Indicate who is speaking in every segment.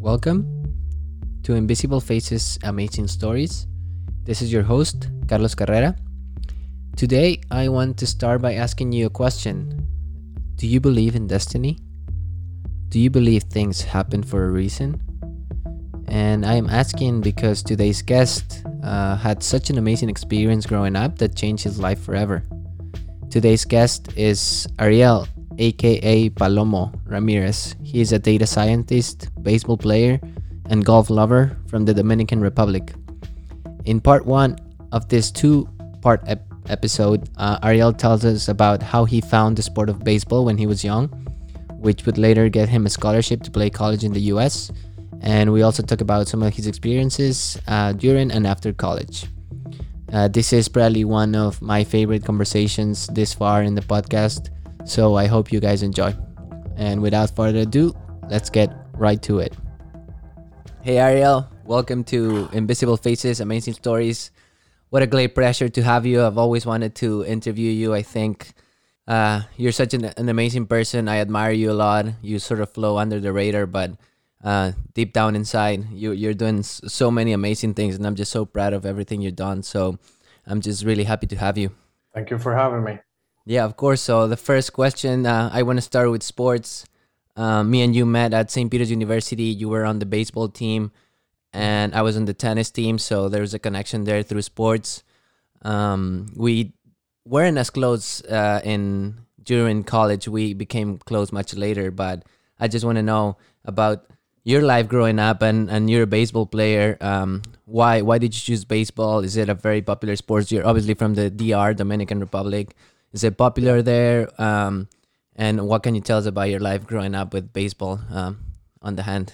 Speaker 1: Welcome to Invisible Faces Amazing Stories. This is your host, Carlos Carrera. Today, I want to start by asking you a question Do you believe in destiny? Do you believe things happen for a reason? And I am asking because today's guest uh, had such an amazing experience growing up that changed his life forever. Today's guest is Ariel, aka Palomo Ramirez. He is a data scientist, baseball player, and golf lover from the Dominican Republic. In part one of this two part ep- episode, uh, Ariel tells us about how he found the sport of baseball when he was young, which would later get him a scholarship to play college in the US. And we also talk about some of his experiences uh, during and after college. Uh, this is probably one of my favorite conversations this far in the podcast so I hope you guys enjoy. And without further ado, let's get right to it. Hey Ariel, welcome to Invisible Faces, Amazing Stories. What a great pleasure to have you. I've always wanted to interview you. I think uh, you're such an, an, amazing person. I admire you a lot. You sort of flow under the radar, but uh, deep down inside, you, you're doing so many amazing things, and I'm just so proud of everything you've done. So I'm just really happy to have you.
Speaker 2: Thank you for having me.
Speaker 1: Yeah, of course. So the first question, uh, I want to start with sports. Uh, me and you met at St. Peter's University. You were on the baseball team, and I was on the tennis team. So there's a connection there through sports. Um, we weren't as close uh, in during college. We became close much later. But I just want to know about your life growing up, and and you're a baseball player. Um, why why did you choose baseball? Is it a very popular sport? You're obviously from the DR, Dominican Republic. Is it popular there? Um, and what can you tell us about your life growing up with baseball um, on the hand?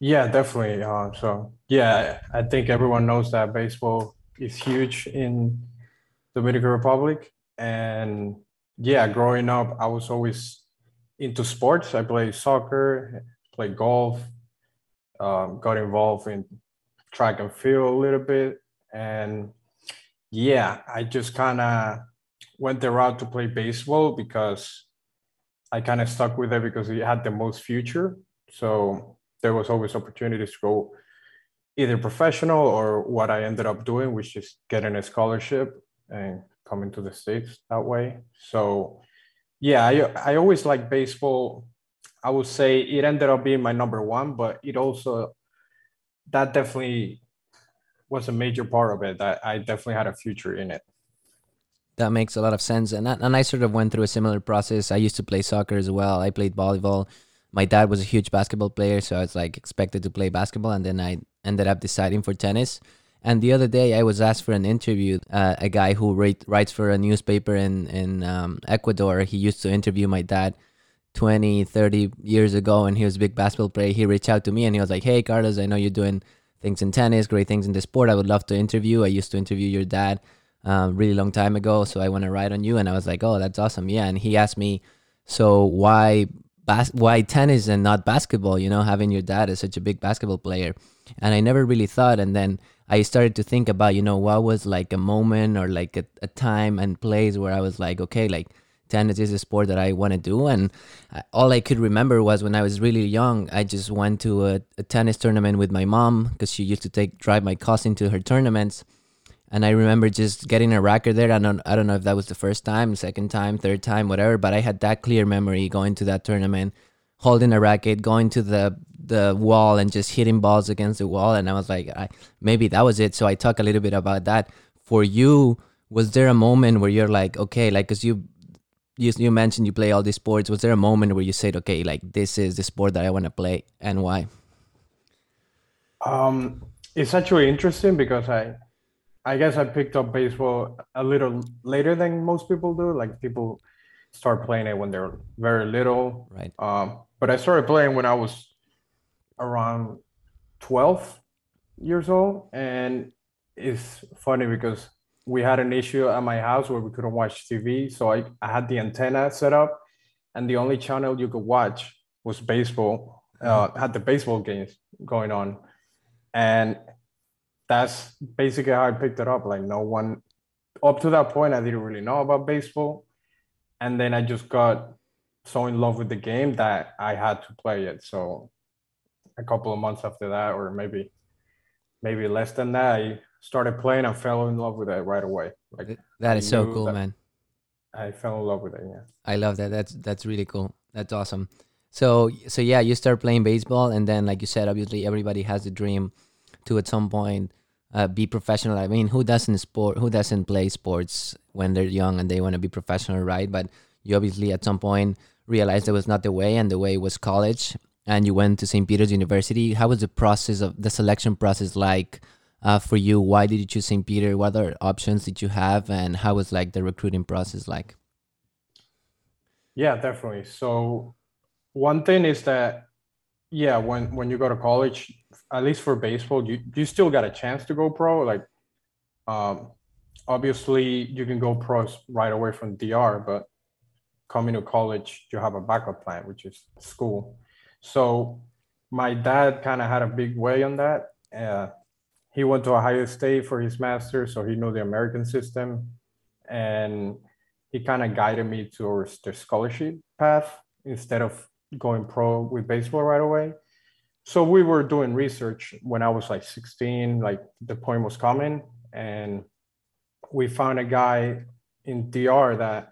Speaker 2: Yeah, definitely. Uh, so yeah, I think everyone knows that baseball is huge in Dominican Republic, and yeah, growing up, I was always into sports. I played soccer, played golf, um, got involved in track and field a little bit, and yeah, I just kind of went the route to play baseball because I kind of stuck with it because it had the most future. So there was always opportunities to go either professional or what I ended up doing, which is getting a scholarship and coming to the States that way. So yeah, I, I always like baseball. I would say it ended up being my number one, but it also that definitely was a major part of it that I definitely had a future in it.
Speaker 1: That makes a lot of sense. And, and I sort of went through a similar process. I used to play soccer as well. I played volleyball. My dad was a huge basketball player, so I was like expected to play basketball. And then I ended up deciding for tennis. And the other day, I was asked for an interview. Uh, a guy who write, writes for a newspaper in in um, Ecuador. He used to interview my dad 20, 30 years ago, and he was a big basketball player. He reached out to me and he was like, "Hey, Carlos, I know you're doing things in tennis, great things in the sport. I would love to interview. I used to interview your dad." Um, really long time ago. So I want to write on you, and I was like, oh, that's awesome, yeah. And he asked me, so why bas- why tennis and not basketball? You know, having your dad as such a big basketball player, and I never really thought. And then I started to think about, you know, what was like a moment or like a, a time and place where I was like, okay, like tennis is a sport that I want to do. And all I could remember was when I was really young, I just went to a, a tennis tournament with my mom because she used to take drive my cousin to her tournaments and I remember just getting a racket there. I don't, I don't know if that was the first time, second time, third time, whatever. But I had that clear memory going to that tournament, holding a racket, going to the the wall, and just hitting balls against the wall. And I was like, I, maybe that was it. So I talk a little bit about that. For you, was there a moment where you're like, okay, like, cause you you you mentioned you play all these sports. Was there a moment where you said, okay, like this is the sport that I want to play, and why?
Speaker 2: Um, it's actually interesting because I I guess I picked up baseball a little later than most people do. Like people start playing it when they're very little.
Speaker 1: Right.
Speaker 2: Um, but I started playing when I was around 12 years old. And it's funny because we had an issue at my house where we couldn't watch TV. So I, I had the antenna set up, and the only channel you could watch was baseball, uh, had the baseball games going on. And that's basically how I picked it up. Like no one up to that point, I didn't really know about baseball. And then I just got so in love with the game that I had to play it. So a couple of months after that, or maybe maybe less than that, I started playing and fell in love with it right away. Like
Speaker 1: that is so cool, man.
Speaker 2: I fell in love with it. Yeah.
Speaker 1: I love that. That's that's really cool. That's awesome. So so yeah, you start playing baseball, and then like you said, obviously everybody has a dream to at some point uh, be professional. I mean, who doesn't sport? Who doesn't play sports when they're young and they want to be professional, right? But you obviously at some point realized that was not the way, and the way was college. And you went to St. Peter's University. How was the process of the selection process like uh, for you? Why did you choose St. Peter? What other options did you have, and how was like the recruiting process like?
Speaker 2: Yeah, definitely. So one thing is that yeah, when when you go to college, at least for baseball, you you still got a chance to go pro. Like um obviously you can go pro right away from DR, but coming to college, you have a backup plan, which is school. So my dad kind of had a big way on that. Uh, he went to Ohio State for his master so he knew the American system. And he kind of guided me towards the scholarship path instead of going pro with baseball right away. So we were doing research when I was like 16, like the point was coming, and we found a guy in DR that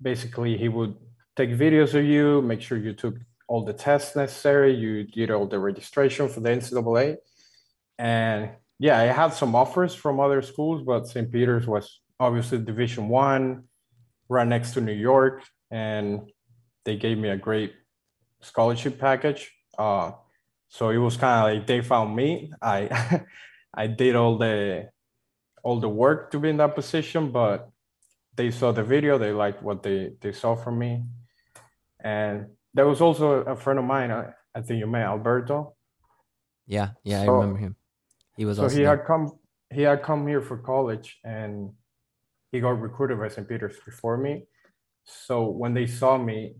Speaker 2: basically he would take videos of you, make sure you took all the tests necessary, you did all the registration for the NCAA. And yeah, I had some offers from other schools, but St. Peter's was obviously Division One, right next to New York, and they gave me a great scholarship package. Uh, so it was kind of like they found me. I I did all the all the work to be in that position, but they saw the video, they liked what they they saw from me, and there was also a friend of mine. I, I think you met Alberto.
Speaker 1: Yeah, yeah, I remember him. He was
Speaker 2: So
Speaker 1: also
Speaker 2: he
Speaker 1: there.
Speaker 2: had come he had come here for college and he got recruited by St. Peter's before me. So when they saw me,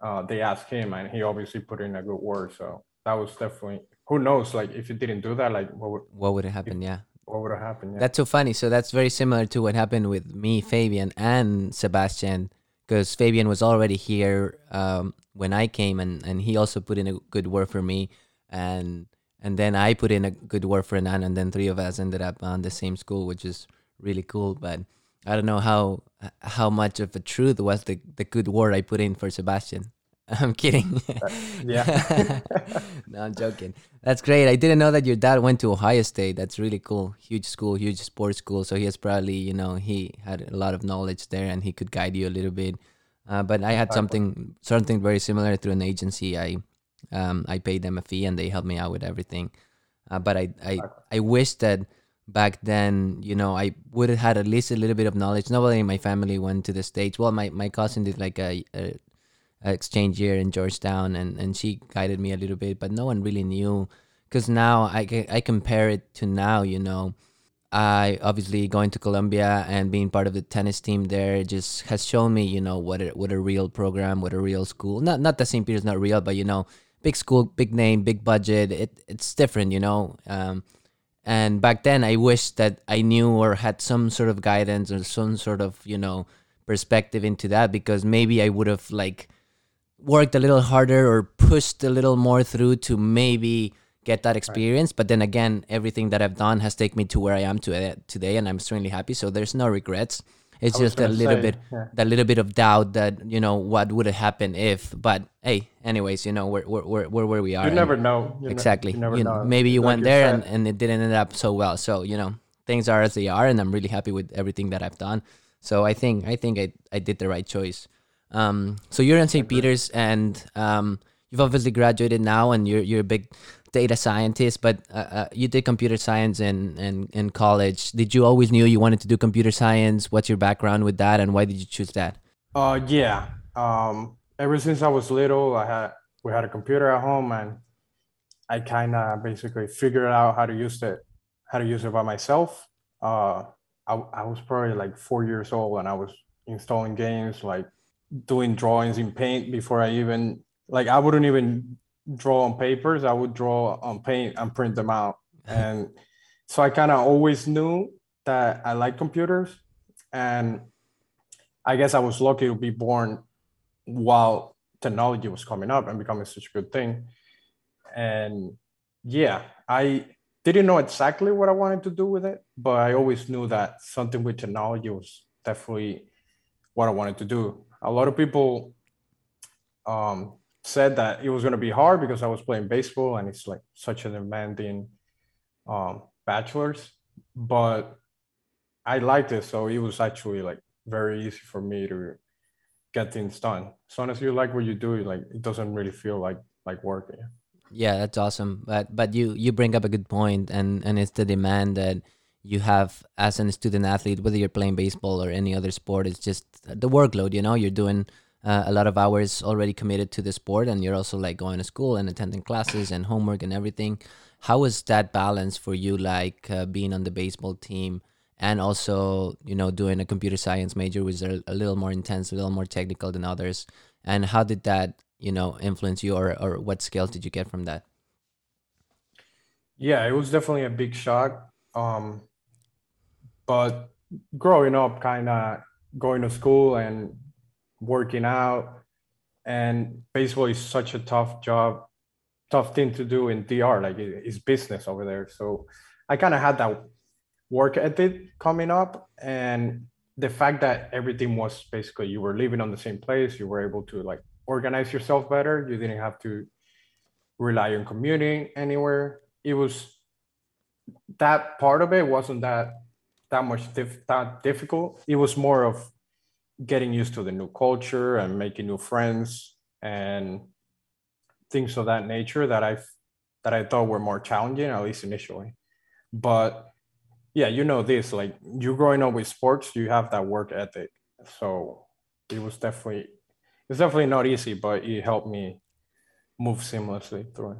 Speaker 2: uh, they asked him and he obviously put in a good word. So that was definitely who knows, like if you didn't do that, like what would
Speaker 1: what would have happened? Yeah.
Speaker 2: what would have happened? Yeah.
Speaker 1: That's so funny. So that's very similar to what happened with me, Fabian, and Sebastian, because Fabian was already here um, when I came, and, and he also put in a good word for me, and and then I put in a good word for Nan, and then three of us ended up on the same school, which is really cool. But I don't know how how much of a truth was the the good word I put in for Sebastian. I'm kidding.
Speaker 2: yeah.
Speaker 1: no, I'm joking. That's great. I didn't know that your dad went to Ohio State. That's really cool. Huge school, huge sports school. So he has probably, you know, he had a lot of knowledge there and he could guide you a little bit. Uh, but I had something something very similar through an agency. I um, I paid them a fee and they helped me out with everything. Uh, but I, I I wish that back then, you know, I would have had at least a little bit of knowledge. Nobody in my family went to the States. Well, my, my cousin did like a, a, a exchange year in Georgetown and, and she guided me a little bit, but no one really knew. Because now I, I compare it to now, you know, I obviously going to Columbia and being part of the tennis team there just has shown me, you know, what a, what a real program, what a real school. Not not that St. Peter's not real, but you know, big school, big name, big budget. It it's different, you know. Um, and back then, I wish that I knew or had some sort of guidance or some sort of you know perspective into that because maybe I would have like worked a little harder or pushed a little more through to maybe get that experience. But then again, everything that I've done has taken me to where I am today, and I'm extremely happy. So there's no regrets. It's
Speaker 2: I
Speaker 1: just a little
Speaker 2: say,
Speaker 1: bit
Speaker 2: yeah.
Speaker 1: that little bit of doubt that you know what would have happened if. But hey, anyways, you know we're we're we're, we're where we are.
Speaker 2: You never know. You ne-
Speaker 1: exactly.
Speaker 2: you never
Speaker 1: You-
Speaker 2: know.
Speaker 1: maybe you
Speaker 2: Like
Speaker 1: went there and, and it didn't end up so well. So you know things are as they are, and I'm really happy with everything that I've done. So I think I think I, I did the right choice. Um, so you're in St. Peter's, and um, you've obviously graduated now, and you're you're a big data scientist. But uh, uh, you did computer science in, in in college. Did you always knew you wanted to do computer science? What's your background with that, and why did you choose that?
Speaker 2: Uh, yeah. Um, ever since I was little, I had we had a computer at home, and I kind of basically figured out how to use it, how to use it by myself. Uh, I I was probably like four years old, and I was installing games, like doing drawings in Paint before I even like I wouldn't even draw on papers. I would draw on Paint and print them out, and so I kind of always knew that I like computers, and I guess I was lucky to be born while technology was coming up and becoming such a good thing. and yeah, I didn't know exactly what I wanted to do with it, but I always knew that something with technology was definitely what I wanted to do. A lot of people um, said that it was going to be hard because I was playing baseball and it's like such a demanding um, bachelor's, but I liked it. So it was actually like very easy for me to get things done. As long as you like what you do, like it doesn't really feel like like working.
Speaker 1: Yeah, that's awesome. But but you you bring up a good point, and and it's the demand that you have as a student athlete, whether you're playing baseball or any other sport. It's just the workload. You know, you're doing uh, a lot of hours already committed to the sport, and you're also like going to school and attending classes and homework and everything. how was that balance for you? Like uh, being on the baseball team and also you know doing a computer science major, which is a, little more intense, a little more technical than others. And how did that you know influence you or, or what skills did you get from that
Speaker 2: yeah it was definitely a big shock um, but growing up kind of going to school and working out and baseball is such a tough job tough thing to do in dr like it's business over there so i kind of had that work ethic coming up and the fact that everything was basically you were living on the same place you were able to like organize yourself better. You didn't have to rely on commuting anywhere. It was that part of it wasn't that that much dif- that difficult. It was more of getting used to the new culture and making new friends and things of that nature that I that I thought were more challenging, at least initially. But yeah, you know this, like you growing up with sports, you have that work ethic. So it was definitely it's definitely not easy, but it helped me move seamlessly through it.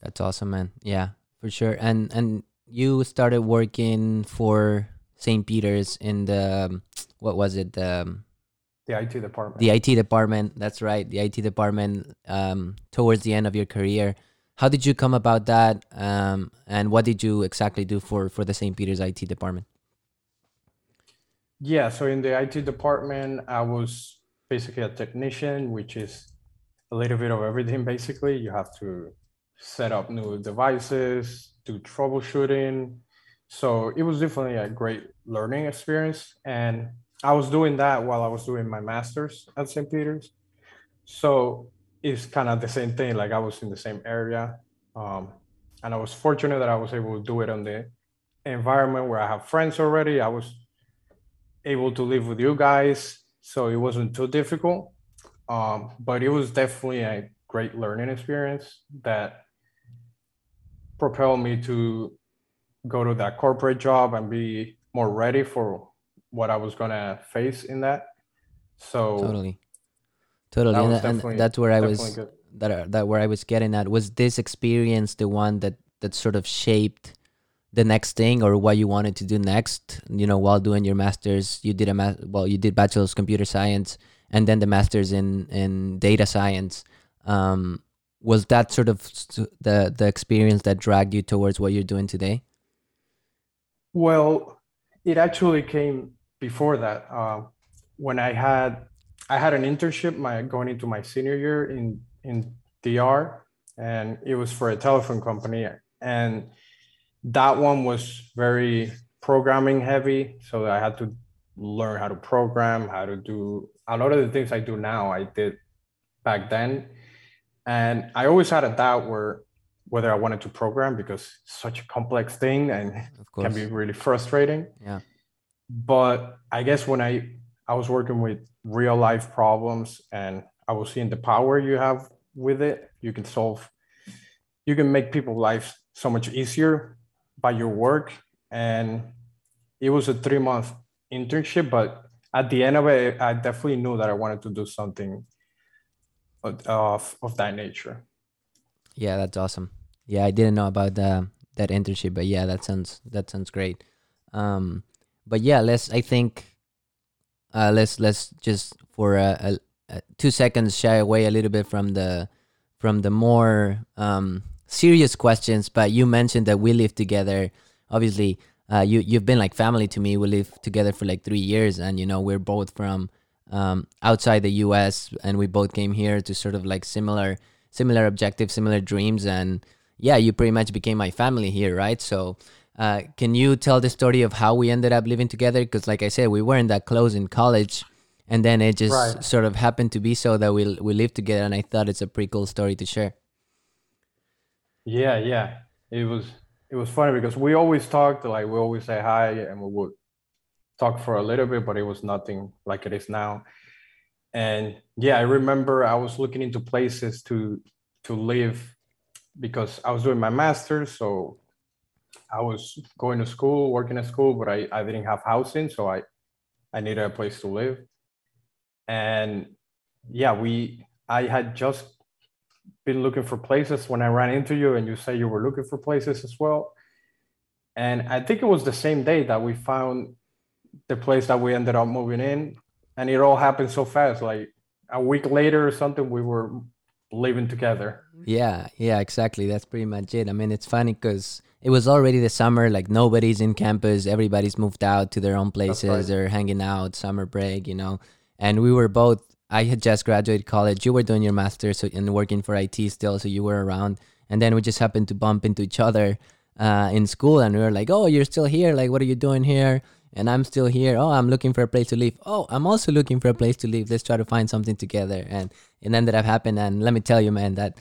Speaker 1: That's awesome, man. Yeah, for sure. And and you started working for St. Peter's in the what was it?
Speaker 2: The the IT department.
Speaker 1: The IT department. That's right. The IT department. Um, towards the end of your career, how did you come about that? Um, and what did you exactly do for for the St. Peter's IT department?
Speaker 2: Yeah, so in the IT department, I was basically a technician, which is a little bit of everything. Basically, you have to set up new devices, do troubleshooting. So it was definitely a great learning experience. And I was doing that while I was doing my master's at St. Peter's. So it's kind of the same thing. Like I was in the same area. Um, and I was fortunate that I was able to do it on the environment where I have friends already. I was able to live with you guys so it wasn't too difficult. Um, but it was definitely a great learning experience that propelled me to go to that corporate job and be more ready for what I was gonna face in that. So
Speaker 1: totally, totally, that and, and, that's where I was good. that that where I was getting at. Was this experience the one that that sort of shaped the next thing or what you wanted to do next? You know while doing your masters you did a ma- well you did bachelor's computer science and then the masters in in data science. Um, was that sort of the the experience that dragged you towards what you're doing today?
Speaker 2: Well it actually came before that uh, when i had i had an internship my going into my senior year in in dr and it was for a telephone company and that one was very programming heavy. So I had to learn how to program, how to do a lot of the things I do now, I did back then. And I always had a doubt where whether I wanted to program because it's such a complex thing and can be really frustrating.
Speaker 1: Yeah.
Speaker 2: But I guess when I I was working with real life problems and I was seeing the power you have with it, you can solve you can make people's lives so much easier by your work. And it was a three month internship but at the end of it i definitely knew that i wanted to do something of, of that nature.
Speaker 1: Yeah that's awesome. Yeah i didn't know about the, that internship but yeah that sounds that sounds great. Um but yeah let's i think uh let's let's just for a, a, a two seconds shy away a little bit from the from the more um serious questions, but you mentioned that we live together. Obviously, uh, you you've been like family to me. We live together for like three years, and you know we're both from um, outside the U.S. and we both came here to sort of like similar similar objectives, similar dreams, and yeah, you pretty much became my family here, right? So. Uh, can you tell the story of how we ended up living together? Because, like I said, we weren't that close in college, and then it just
Speaker 2: Right.
Speaker 1: sort of happened to be so that we we lived together. And I thought it's a pretty cool story to share.
Speaker 2: Yeah, yeah. It was it was funny because we always talked, like we always say hi and we would talk for a little bit, but it was nothing like it is now. And yeah, I remember I was looking into places to to live because I was doing my master's, so I was going to school, working at school, but I, I didn't have housing, so I I needed a place to live. And yeah, we I had just been looking for places when I ran into you and you said you were looking for places as well. And I think it was the same day that we found the place that we ended up moving in. And it all happened so fast. Like a week later or something, we were living together.
Speaker 1: Yeah, yeah, exactly. That's pretty much it. I mean, it's funny because it was already the summer. Like nobody's in campus. Everybody's moved out to their own places.
Speaker 2: right.
Speaker 1: They're hanging out, summer break, you know. And we were both. I had just graduated college. You were doing your master's so, and working for IT still, so you were around. And then we just happened to bump into each other uh, in school, and we were like, "Oh, you're still here? Like, what are you doing here?" And I'm still here. Oh, I'm looking for a place to live. Oh, I'm also looking for a place to live. Let's try to find something together. And it ended up happening. And let me tell you, man, that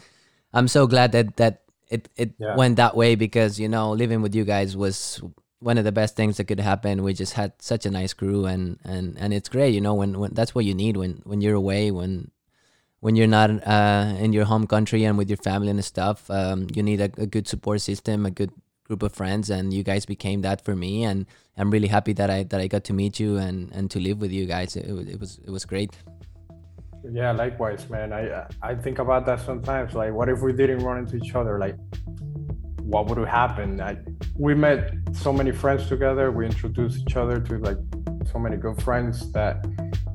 Speaker 1: I'm so glad that that it it
Speaker 2: Yeah.
Speaker 1: went that way because you know living with you guys was one of the best things that could happen. We just had such a nice crew and and and it's great, you know, when when that's what you need when when you're away when when you're not uh, in your home country and with your family and stuff. Um, you need a, a good support system, a good group of friends, and you guys became that for me. And I'm really happy that I that I got to meet you and and to live with you guys. It, it was it was great.
Speaker 2: Yeah, likewise, man. I I think about that sometimes. Like, what if we didn't run into each other? Like, what would have happened? I, we met so many friends together. We introduced each other to like so many good friends that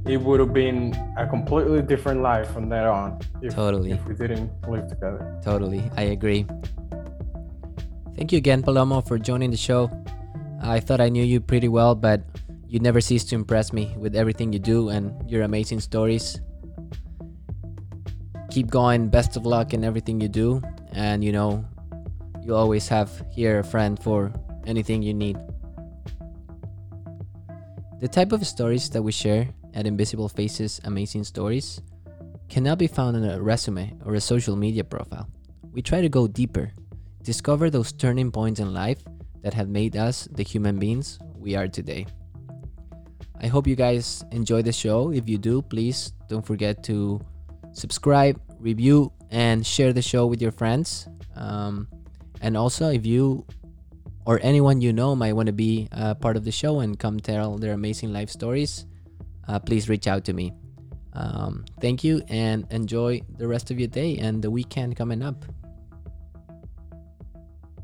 Speaker 2: it would have been a completely different life from there on if,
Speaker 1: Totally.
Speaker 2: if we didn't live together.
Speaker 1: Totally, I agree. Thank you again, Palomo, for joining the show. I thought I knew you pretty well, but you never cease to impress me with everything you do and your amazing stories. Keep going. Best of luck in everything you do. And you know, you always have here a friend for anything you need. The type of stories that we share at Invisible Faces Amazing Stories cannot be found in a resume or a social media profile. We try to go deeper, discover those turning points in life that have made us the human beings we are today. I hope you guys enjoy the show. If you do, please don't forget to subscribe, review, and share the show with your friends. Um, and also, if you or anyone you know might want to be a part of the show and come tell their amazing life stories, uh, please reach out to me. Um, thank you and enjoy the rest of your day and the weekend coming up.